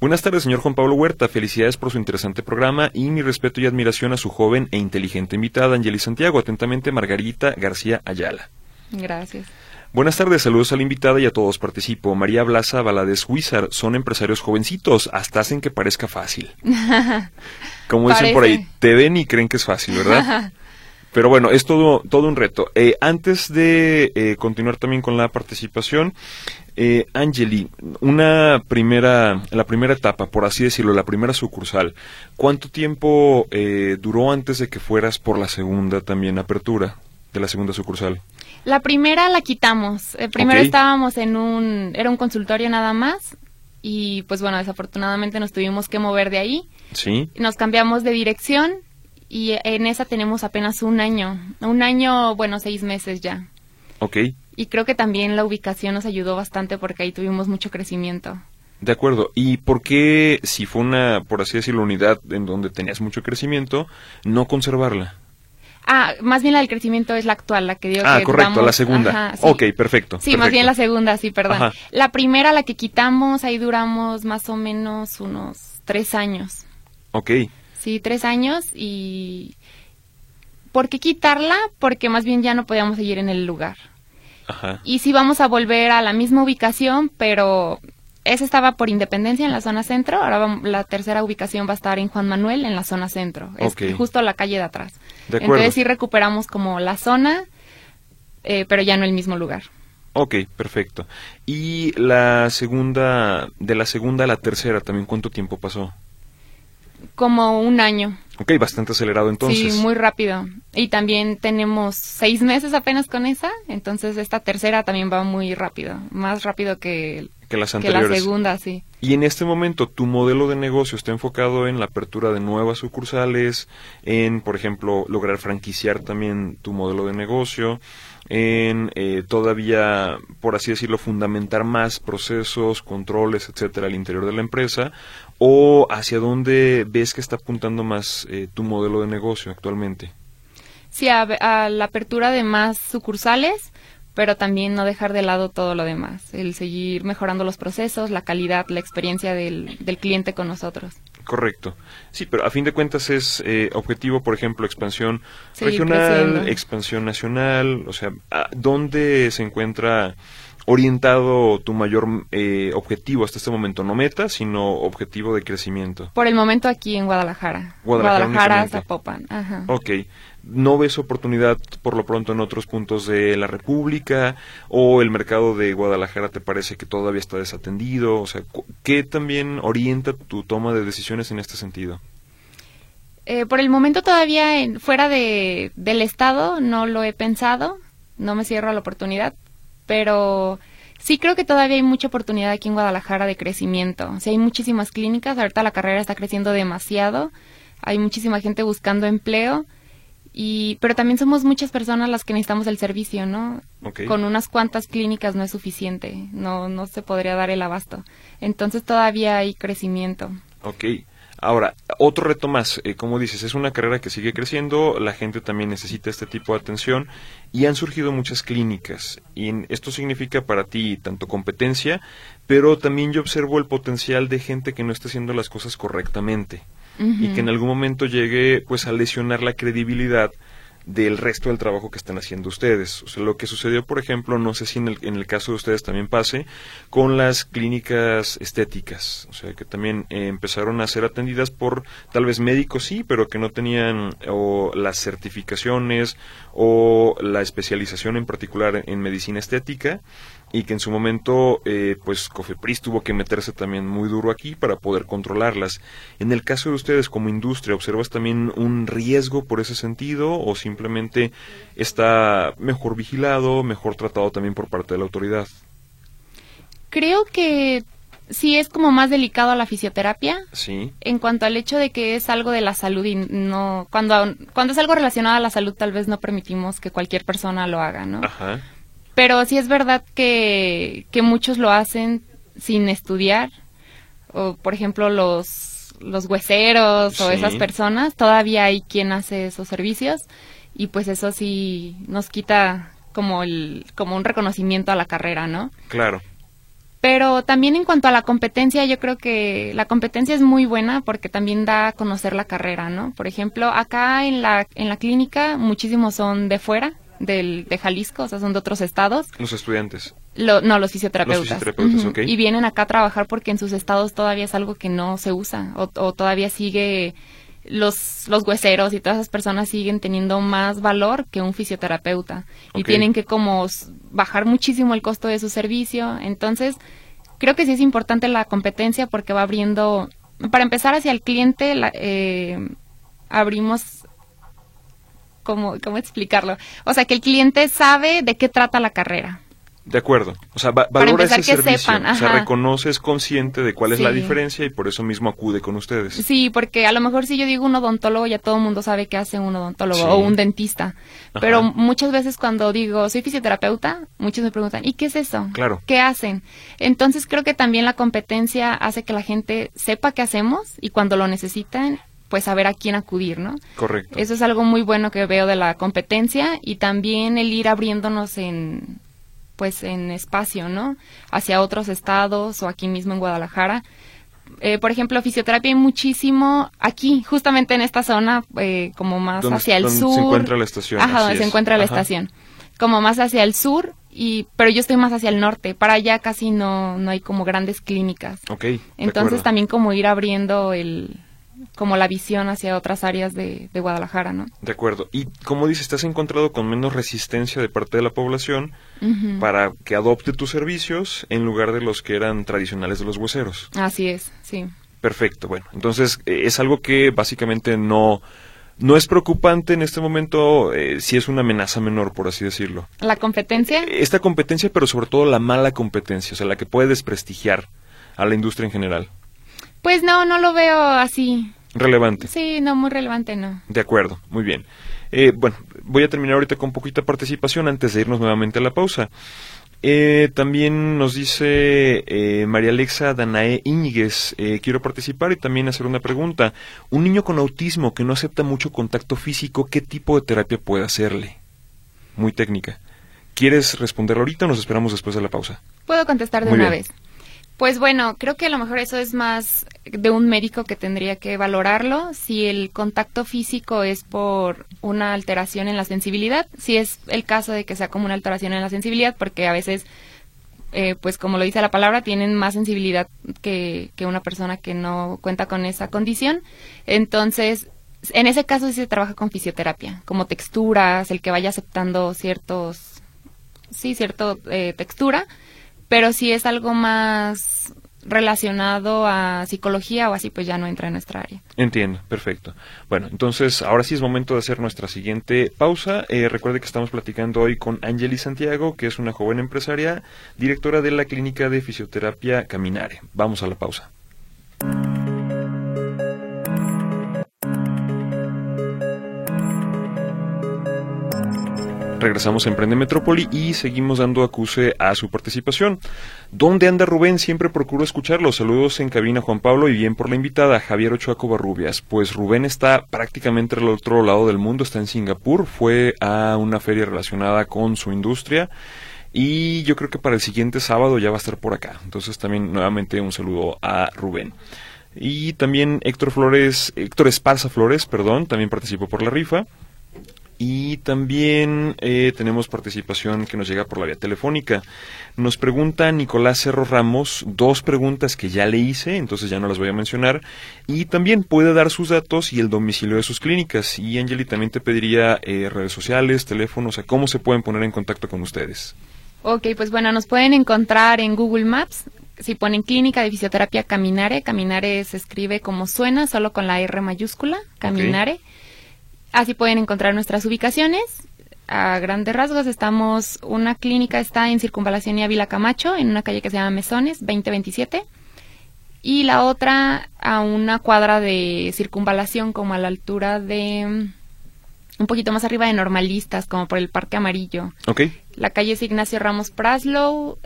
Buenas tardes, señor Juan Pablo Huerta, felicidades por su interesante programa y mi respeto y admiración a su joven e inteligente invitada, Angeli Santiago, atentamente Margarita García Ayala. Gracias. Buenas tardes, saludos a la invitada y a todos participo. María Blasa Valadez Huizar, son empresarios jovencitos, hasta hacen que parezca fácil. Como dicen por ahí, te ven y creen que es fácil, ¿verdad? Pero bueno, es todo, todo un reto. Eh, antes de eh, continuar también con la participación, eh, Angeli, una primera, la primera etapa, por así decirlo, la primera sucursal, ¿cuánto tiempo eh, duró antes de que fueras por la segunda también apertura de la segunda sucursal? La primera la quitamos. El primero estábamos en un, era un consultorio nada más y pues bueno, desafortunadamente nos tuvimos que mover de ahí. Sí. Nos cambiamos de dirección y en esa tenemos apenas un año. Un año, bueno, seis meses ya. Ok. Y creo que también la ubicación nos ayudó bastante porque ahí tuvimos mucho crecimiento. De acuerdo. ¿Y por qué, si fue una, por así decirlo, unidad en donde tenías mucho crecimiento, no conservarla? Ah, más bien la del crecimiento es la actual, la que dio Ah, correcto, la segunda. Ok, perfecto. Sí, más bien la segunda, sí, perdón. La primera, la que quitamos, ahí duramos más o menos unos tres años. Ok. Sí, tres años y... ¿Por qué quitarla? Porque más bien ya no podíamos seguir en el lugar. Ajá. Y sí vamos a volver a la misma ubicación, pero esa estaba por Independencia en la zona centro, ahora la tercera ubicación va a estar en Juan Manuel en la zona centro, es justo la calle de atrás. Entonces sí recuperamos como la zona, eh, pero ya no el mismo lugar. Ok, perfecto. Y la segunda, de la segunda a la tercera, también cuánto tiempo pasó? Como un año. Ok, bastante acelerado entonces. Sí, muy rápido. Y también tenemos seis meses apenas con esa, entonces esta tercera también va muy rápido, más rápido que que las anteriores. la segunda, sí. Y en este momento, tu modelo de negocio está enfocado en la apertura de nuevas sucursales, en, por ejemplo, lograr franquiciar también tu modelo de negocio, en eh, todavía, por así decirlo, fundamentar más procesos, controles, etcétera, al interior de la empresa, o hacia dónde ves que está apuntando más eh, tu modelo de negocio actualmente. Sí, a la apertura de más sucursales, pero también no dejar de lado todo lo demás, el seguir mejorando los procesos, la calidad, la experiencia del, del cliente con nosotros. Correcto. Sí, pero a fin de cuentas es eh, objetivo, por ejemplo, expansión regional, expansión nacional, o sea, ¿dónde se encuentra orientado tu mayor eh, objetivo hasta este momento? No meta, sino objetivo de crecimiento. Por el momento aquí en Guadalajara. Guadalajara, Guadalajara Zapopan. Ajá. Ok. ¿No ves oportunidad por lo pronto en otros puntos de la República? ¿O el mercado de Guadalajara te parece que todavía está desatendido? O sea, ¿qué también orienta tu toma de decisiones en este sentido? Eh, por el momento todavía en, fuera de, del estado no lo he pensado, no me cierro a la oportunidad, pero Sí, creo que todavía hay mucha oportunidad aquí en Guadalajara de crecimiento. O sea, hay muchísimas clínicas, ahorita la carrera está creciendo demasiado, hay muchísima gente buscando empleo, y, pero también somos muchas personas las que necesitamos el servicio, ¿no? Con unas cuantas clínicas no es suficiente, no, no se podría dar el abasto. Entonces todavía hay crecimiento. Ok. Ahora, otro reto más, eh, como dices, es una carrera que sigue creciendo, la gente también necesita este tipo de atención y han surgido muchas clínicas. Y esto significa para ti tanto competencia, pero también yo observo el potencial de gente que no está haciendo las cosas correctamente y que en algún momento llegue pues a lesionar la credibilidad del resto del trabajo que están haciendo ustedes. O sea, lo que sucedió, por ejemplo, no sé si en el, en el caso de ustedes también pase, con las clínicas estéticas. O sea, que también eh, empezaron a ser atendidas por tal vez médicos, sí, pero que no tenían o las certificaciones o la especialización en particular en medicina estética y que en su momento eh, pues Cofepris tuvo que meterse también muy duro aquí para poder controlarlas. En el caso de ustedes como industria, ¿observas también un riesgo por ese sentido o simplemente está mejor vigilado, mejor tratado también por parte de la autoridad? Creo que sí es como más delicado a la fisioterapia. Sí. En cuanto al hecho de que es algo de la salud y no cuando cuando es algo relacionado a la salud tal vez no permitimos que cualquier persona lo haga, ¿no? Ajá. Pero sí es verdad que, que muchos lo hacen sin estudiar. O, por ejemplo, los, los hueseros o esas personas. Todavía hay quien hace esos servicios. Y pues eso sí nos quita como, el, como un reconocimiento a la carrera, ¿no? Claro. Pero también en cuanto a la competencia, yo creo que la competencia es muy buena porque también da a conocer la carrera, ¿no? Por ejemplo, acá en la, en la clínica muchísimos son de fuera, del, de Jalisco, o sea, son de otros estados. Los estudiantes. no, los fisioterapeutas. Los fisioterapeutas Y vienen acá a trabajar porque en sus estados todavía es algo que no se usa o, todavía sigue los, los hueseros y todas esas personas siguen teniendo más valor que un fisioterapeuta y tienen que como bajar muchísimo el costo de su servicio. Entonces, creo que sí es importante la competencia porque va abriendo, para empezar hacia el cliente, eh, abrimos cómo, cómo explicarlo. O sea, que el cliente sabe de qué trata la carrera. De acuerdo. O sea, valora ese servicio. o sea, reconoce, es consciente de cuál es la diferencia y por eso mismo acude con ustedes. Sí, porque a lo mejor si yo digo un odontólogo, ya todo el mundo sabe qué hace un odontólogo o un dentista. Pero muchas veces cuando digo soy fisioterapeuta, muchos me preguntan, ¿y qué es eso? Claro. ¿Qué hacen? Entonces creo que también la competencia hace que la gente sepa qué hacemos y cuando lo necesitan pues saber a quién acudir, ¿no? Correcto. Eso es algo muy bueno que veo de la competencia y también el ir abriéndonos en pues en espacio, ¿no? Hacia otros estados o aquí mismo en Guadalajara. Eh, por ejemplo, fisioterapia hay muchísimo aquí, justamente en esta zona, eh, como más hacia el sur. se encuentra la estación. Ajá, donde se encuentra la estación. Como más hacia el sur, y pero yo estoy más hacia el norte. Para allá casi no, no hay como grandes clínicas. Ok. Entonces también como ir abriendo el, como la visión hacia otras áreas de, Guadalajara, ¿no? De acuerdo. Y como dices, te has encontrado con menos resistencia de parte de la población para que adopte tus servicios en lugar de los que eran tradicionales de los hueseros. Así es, sí. Perfecto. Bueno, entonces eh, es algo que básicamente no no es preocupante en este momento eh, si es una amenaza menor, por así decirlo. ¿La competencia? Esta competencia, pero sobre todo la mala competencia, o sea, la que puede desprestigiar a la industria en general. Pues no, no lo veo así. Relevante. Sí, no, muy relevante, no. De acuerdo, muy bien. Eh, bueno, voy a terminar ahorita con poquita participación antes de irnos nuevamente a la pausa. Eh, también nos dice eh, María Alexa Danae Íñiguez, quiero participar y también hacer una pregunta. Un niño con autismo que no acepta mucho contacto físico, ¿qué tipo de terapia puede hacerle? Muy técnica. ¿Quieres responder ahorita o nos esperamos después de la pausa? Puedo contestar de una vez. Pues bueno, creo que a lo mejor eso es más de un médico que tendría que valorarlo. Si el contacto físico es por una alteración en la sensibilidad, si es el caso de que sea como una alteración en la sensibilidad, porque a veces, eh, pues como lo dice la palabra, tienen más sensibilidad que, que una persona que no cuenta con esa condición. Entonces, en ese caso sí se trabaja con fisioterapia, como texturas, el que vaya aceptando ciertos, sí, cierto eh, textura pero si es algo más relacionado a psicología o así, pues ya no entra en nuestra área. Entiendo, perfecto. Bueno, entonces ahora sí es momento de hacer nuestra siguiente pausa. Eh, recuerde que estamos platicando hoy con Angeli Santiago, que es una joven empresaria, directora de la clínica de fisioterapia Caminare. Vamos a la pausa. Regresamos a Emprende Metrópoli y seguimos dando acuse a su participación. ¿Dónde anda Rubén? Siempre procuro escucharlo. Saludos en cabina Juan Pablo y bien por la invitada Javier Ochoa Barrubias. Pues Rubén está prácticamente al otro lado del mundo, está en Singapur, fue a una feria relacionada con su industria y yo creo que para el siguiente sábado ya va a estar por acá. Entonces también nuevamente un saludo a Rubén. Y también Héctor Flores, Héctor Esparza Flores, perdón, también participó por la rifa. Y también eh, tenemos participación que nos llega por la vía telefónica. Nos pregunta Nicolás Cerro Ramos dos preguntas que ya le hice, entonces ya no las voy a mencionar. Y también puede dar sus datos y el domicilio de sus clínicas. Y Angeli también te pediría eh, redes sociales, teléfonos, a cómo se pueden poner en contacto con ustedes. Ok, pues bueno, nos pueden encontrar en Google Maps. Si ponen clínica de fisioterapia Caminare, Caminare se escribe como suena, solo con la R mayúscula, Caminare. Así pueden encontrar nuestras ubicaciones. A grandes rasgos estamos, una clínica está en Circunvalación y Ávila Camacho, en una calle que se llama Mesones, 2027. Y la otra a una cuadra de circunvalación, como a la altura de un poquito más arriba de normalistas, como por el Parque Amarillo. Ok. La calle es Ignacio Ramos Praslow.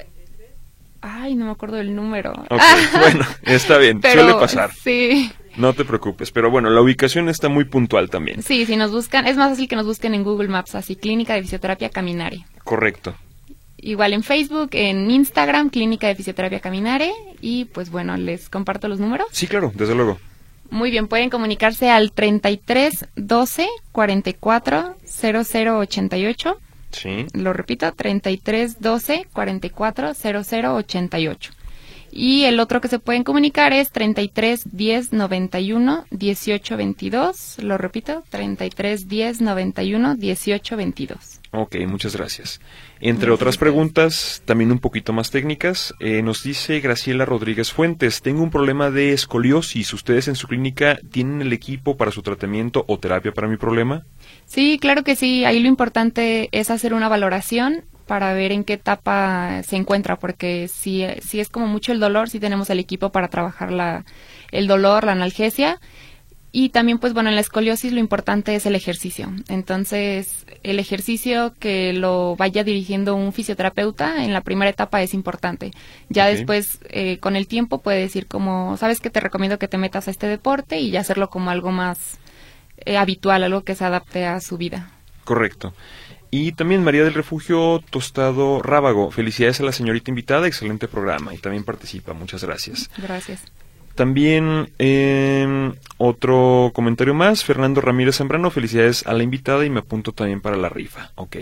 Ay, no me acuerdo del número. bueno, está bien, suele pasar. Sí. No te preocupes, pero bueno, la ubicación está muy puntual también. Sí, si nos buscan, es más fácil que nos busquen en Google Maps, así, Clínica de Fisioterapia Caminare. Correcto. Igual en Facebook, en Instagram, Clínica de Fisioterapia Caminare, y pues bueno, les comparto los números. Sí, claro, desde luego. Muy bien, pueden comunicarse al 33 12 44 00 88. Sí. Lo repito, 33 12 44 00 88. Y el otro que se pueden comunicar es 33 10 91 18 22. Lo repito, 33 10 91 18 22. Ok, muchas gracias. Entre otras preguntas, también un poquito más técnicas, eh, nos dice Graciela Rodríguez Fuentes, tengo un problema de escoliosis. ¿Ustedes en su clínica tienen el equipo para su tratamiento o terapia para mi problema? Sí, claro que sí. Ahí lo importante es hacer una valoración para ver en qué etapa se encuentra, porque si, si es como mucho el dolor, si tenemos el equipo para trabajar la, el dolor, la analgesia. Y también, pues bueno, en la escoliosis lo importante es el ejercicio. Entonces, el ejercicio que lo vaya dirigiendo un fisioterapeuta en la primera etapa es importante. Ya después, eh, con el tiempo, puede decir como, sabes que te recomiendo que te metas a este deporte y ya hacerlo como algo más eh, habitual, algo que se adapte a su vida. Correcto. Y también María del Refugio Tostado Rábago. Felicidades a la señorita invitada, excelente programa y también participa. Muchas gracias. Gracias. También em, otro comentario más, Fernando Ramírez Zambrano, felicidades a la invitada y me apunto también para la rifa. Ok.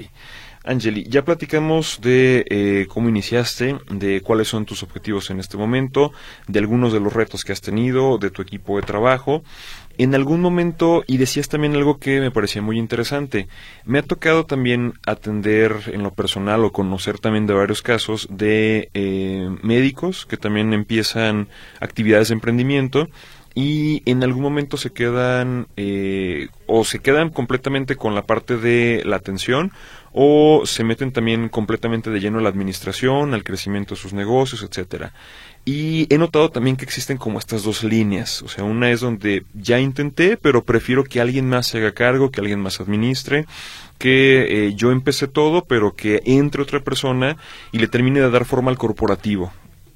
Angeli, ya platicamos de eh, cómo iniciaste, de cuáles son tus objetivos en este momento, de algunos de los retos que has tenido, de tu equipo de trabajo en algún momento, y decías también algo que me parecía muy interesante, me ha tocado también atender en lo personal o conocer también de varios casos de eh, médicos que también empiezan actividades de emprendimiento y en algún momento se quedan eh, o se quedan completamente con la parte de la atención o se meten también completamente de lleno a la administración, al crecimiento de sus negocios, etcétera. Y he notado también que existen como estas dos líneas. O sea, una es donde ya intenté, pero prefiero que alguien más se haga cargo, que alguien más administre, que eh, yo empecé todo, pero que entre otra persona y le termine de dar forma al corporativo.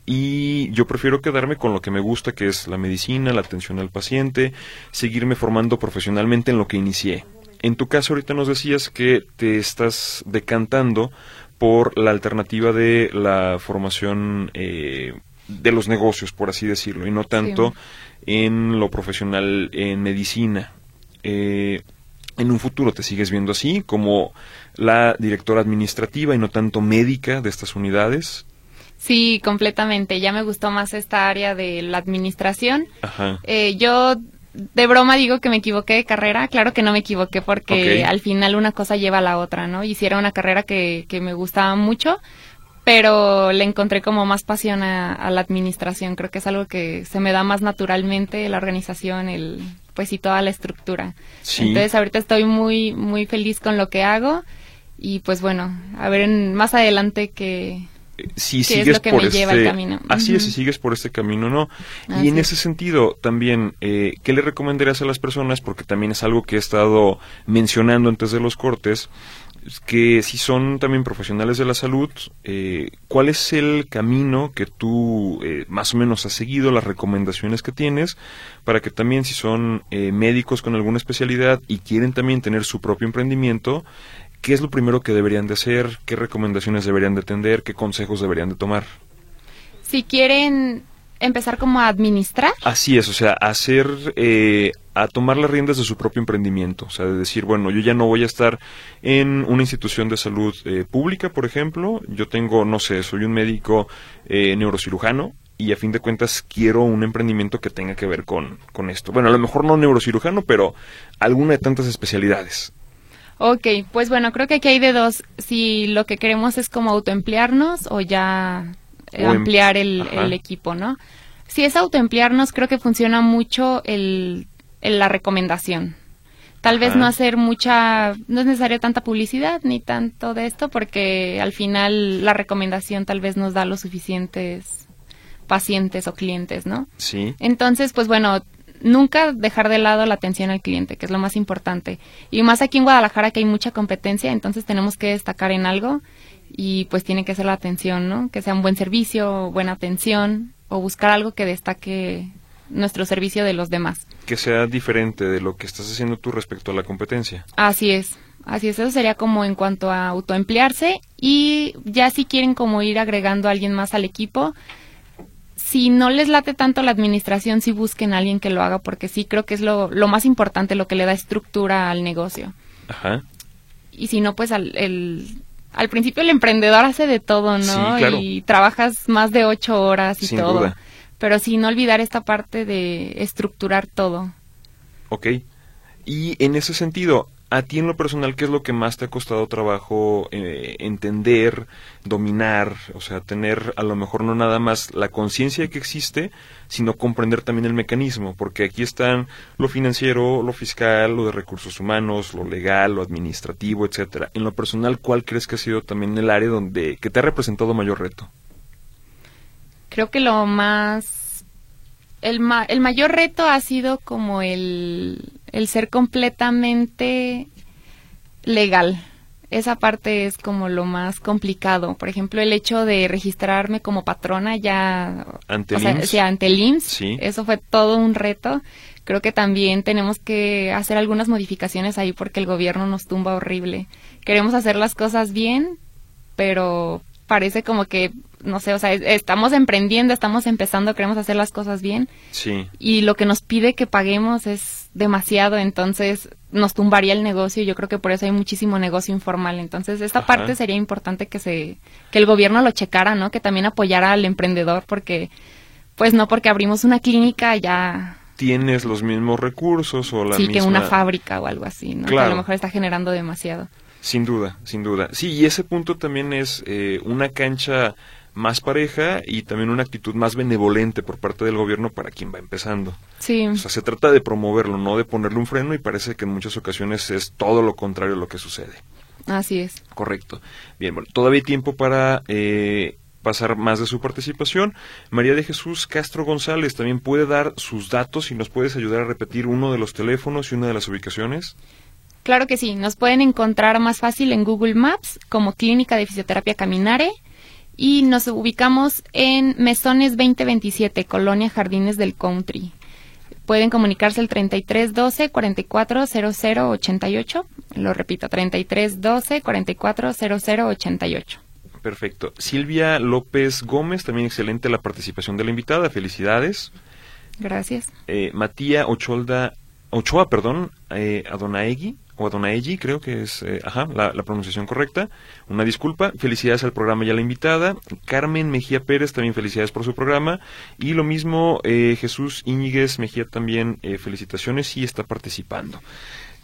Y yo prefiero quedarme con lo que me gusta, que es la medicina, la atención al paciente, seguirme formando profesionalmente en lo que inicié. En tu caso, ahorita nos decías que te estás decantando por la alternativa de la formación eh, de los negocios, por así decirlo, y no tanto en lo profesional en medicina. Eh, en un futuro te sigues viendo así, como la directora administrativa y no tanto médica de estas unidades. Sí, completamente. Ya me gustó más esta área de la administración. Ajá. Eh, yo de broma digo que me equivoqué de carrera. Claro que no me equivoqué porque al final una cosa lleva a la otra, ¿no? Y si era una carrera que, que me gustaba mucho, pero le encontré como más pasión a, la administración. Creo que es algo que se me da más naturalmente, la organización, el pues y toda la estructura. Entonces ahorita estoy muy muy feliz con lo que hago y pues bueno, a ver más adelante que si sigues por este así es si sigues por este camino no. Y en ese sentido también eh, qué le recomendarías a las personas porque también es algo que he estado mencionando antes de los cortes que si son también profesionales de la salud, eh, ¿cuál es el camino que tú eh, más o menos has seguido, las recomendaciones que tienes, para que también si son eh, médicos con alguna especialidad y quieren también tener su propio emprendimiento, ¿qué es lo primero que deberían de hacer? ¿Qué recomendaciones deberían de atender? ¿Qué consejos deberían de tomar? Si quieren empezar como a administrar. Así es, o sea, hacer, eh, a tomar las riendas de su propio emprendimiento, o sea, de decir, bueno, yo ya no voy a estar en una institución de salud eh, pública, por ejemplo, yo tengo, no sé, soy un médico eh, neurocirujano, y a fin de cuentas quiero un emprendimiento que tenga que ver con, con esto. Bueno, a lo mejor no neurocirujano, pero alguna de tantas especialidades. Ok, pues bueno, creo que aquí hay de dos. Si lo que queremos es como autoemplearnos o ya Em- ampliar el, equipo, ¿no? Si es autoemplearnos, creo que funciona mucho el, la recomendación. Tal vez no hacer mucha, no es necesario tanta publicidad ni tanto de esto, porque al final la recomendación tal vez nos da los suficientes pacientes o clientes, ¿no? Sí. Entonces, pues bueno, nunca dejar de lado la atención al cliente, que es lo más importante. Y más aquí en Guadalajara que hay mucha competencia, entonces tenemos que destacar en algo y pues tiene que ser la atención, ¿no? Que sea un buen servicio, buena atención o buscar algo que destaque nuestro servicio de los demás. Que sea diferente de lo que estás haciendo tú respecto a la competencia. Así es. Así es, eso sería como en cuanto a autoemplearse y ya si quieren como ir agregando a alguien más al equipo, si no les late tanto la administración, sí busquen a alguien que lo haga porque sí creo que es lo, lo más importante, lo que le da estructura al negocio. Ajá. Y si no, pues al, el, al principio el emprendedor hace de todo, ¿no? Y trabajas más de ocho horas y todo. Pero sin olvidar esta parte de estructurar todo. Ok. Y en ese sentido, a ti en lo personal, ¿qué es lo que más te ha costado trabajo eh, entender, dominar? O sea, tener a lo mejor no nada más la conciencia que existe, sino comprender también el mecanismo, porque aquí están lo financiero, lo fiscal, lo de recursos humanos, lo legal, lo administrativo, etcétera. En lo personal, ¿cuál crees que ha sido también el área donde que te ha representado mayor reto? Creo que lo más el, el mayor reto ha sido como el, el ser completamente legal. Esa parte es como lo más complicado. Por ejemplo, el hecho de registrarme como patrona ya ante el IMSS, eso fue todo un reto. Creo que también tenemos que hacer algunas modificaciones ahí porque el gobierno nos tumba horrible. Queremos hacer las cosas bien, pero parece como que no sé, o sea, estamos emprendiendo, estamos empezando, queremos hacer las cosas bien. Sí. Y lo que nos pide que paguemos es demasiado, entonces nos tumbaría el negocio y yo creo que por eso hay muchísimo negocio informal. Entonces, esta parte sería importante que se que el gobierno lo checara, ¿no? Que también apoyara al emprendedor porque pues no porque abrimos una clínica ya tienes los mismos recursos o la sí, que una fábrica o algo así, ¿no? Que a lo mejor está generando demasiado. Sin duda, sin duda. Sí, y ese punto también es eh, una cancha más pareja y también una actitud más benevolente por parte del gobierno para quien va empezando. Sí. O sea, se trata de promoverlo, no de ponerle un freno y parece que en muchas ocasiones es todo lo contrario a lo que sucede. Así es. Correcto. Bien, bueno, todavía hay tiempo para eh, pasar más de su participación. María de Jesús Castro González también puede dar sus datos y nos puedes ayudar a repetir uno de los teléfonos y una de las ubicaciones. Claro que sí, nos pueden encontrar más fácil en Google Maps como Clínica de Fisioterapia Caminare y nos ubicamos en Mesones 2027, Colonia Jardines del Country. Pueden comunicarse al 3312 440088. Lo repito, 3312 440088. Perfecto. Silvia López Gómez, también excelente la participación de la invitada. Felicidades. Gracias. Eh, Matías Ocholda, Ochoa, perdón, eh, Adonaegui o Adonaegi, creo que es eh, ajá, la, pronunciación correcta. Una disculpa. Felicidades al programa y a la invitada. Carmen Mejía Pérez, también felicidades por su programa. Y lo mismo, eh, Jesús Íñiguez Mejía también, eh, felicitaciones y está participando.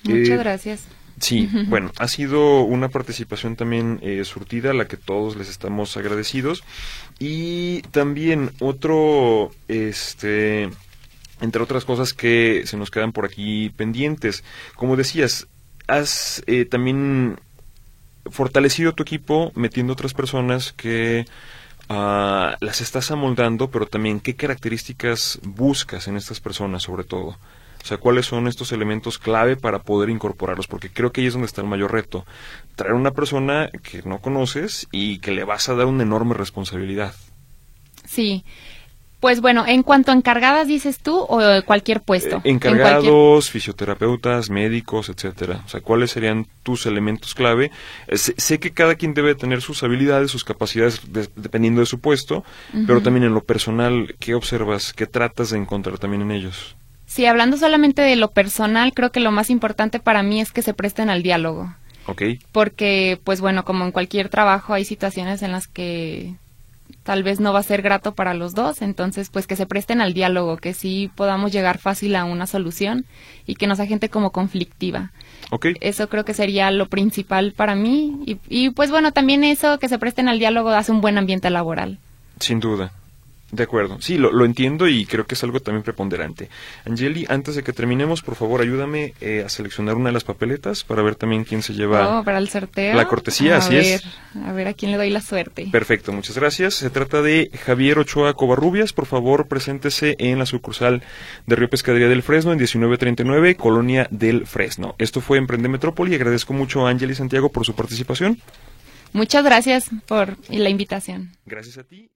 Muchas gracias. Sí, bueno, ha sido una participación también eh, surtida a la que todos les estamos agradecidos. Y también otro, este, entre otras cosas que se nos quedan por aquí pendientes. Como decías, has eh, también fortalecido tu equipo metiendo otras personas que ah, las estás amoldando, pero también qué características buscas en estas personas sobre todo. O sea, cuáles son estos elementos clave para poder incorporarlos, porque creo que ahí es donde está el mayor reto. Traer una persona que no conoces y que le vas a dar una enorme responsabilidad. Sí. Pues bueno, en cuanto a encargadas dices tú o cualquier puesto. Eh, encargados, fisioterapeutas, médicos, etcétera. O sea, ¿cuáles serían tus elementos clave? Eh, sé, que cada quien debe tener sus habilidades, sus capacidades dependiendo de su puesto, pero también en lo personal, ¿qué observas? ¿Qué tratas de encontrar también en ellos? Sí, hablando solamente de lo personal, creo que lo más importante para mí es que se presten al diálogo. Ok. Porque, pues bueno, como en cualquier trabajo hay situaciones en las que tal vez no va a ser grato para los dos, entonces pues que se presten al diálogo, que sí podamos llegar fácil a una solución y que no sea gente como conflictiva. Ok. Eso creo que sería lo principal para mí y, y pues bueno, también eso que se presten al diálogo hace un buen ambiente laboral. Sin duda. De acuerdo, sí, lo, lo, entiendo y creo que es algo también preponderante. Angeli, antes de que terminemos, por favor, ayúdame eh, a seleccionar una de las papeletas para ver también quién se lleva oh, para el sorteo. la cortesía, así es. A ver a quién le doy la suerte. Perfecto, muchas gracias. Se trata de Javier Ochoa Covarrubias. Por favor, preséntese en la sucursal de Río Pescadería del Fresno en 1939, Colonia del Fresno. Esto fue Emprende Metrópoli. Agradezco mucho a Angeli Santiago por su participación. Muchas gracias por la invitación. Gracias a ti.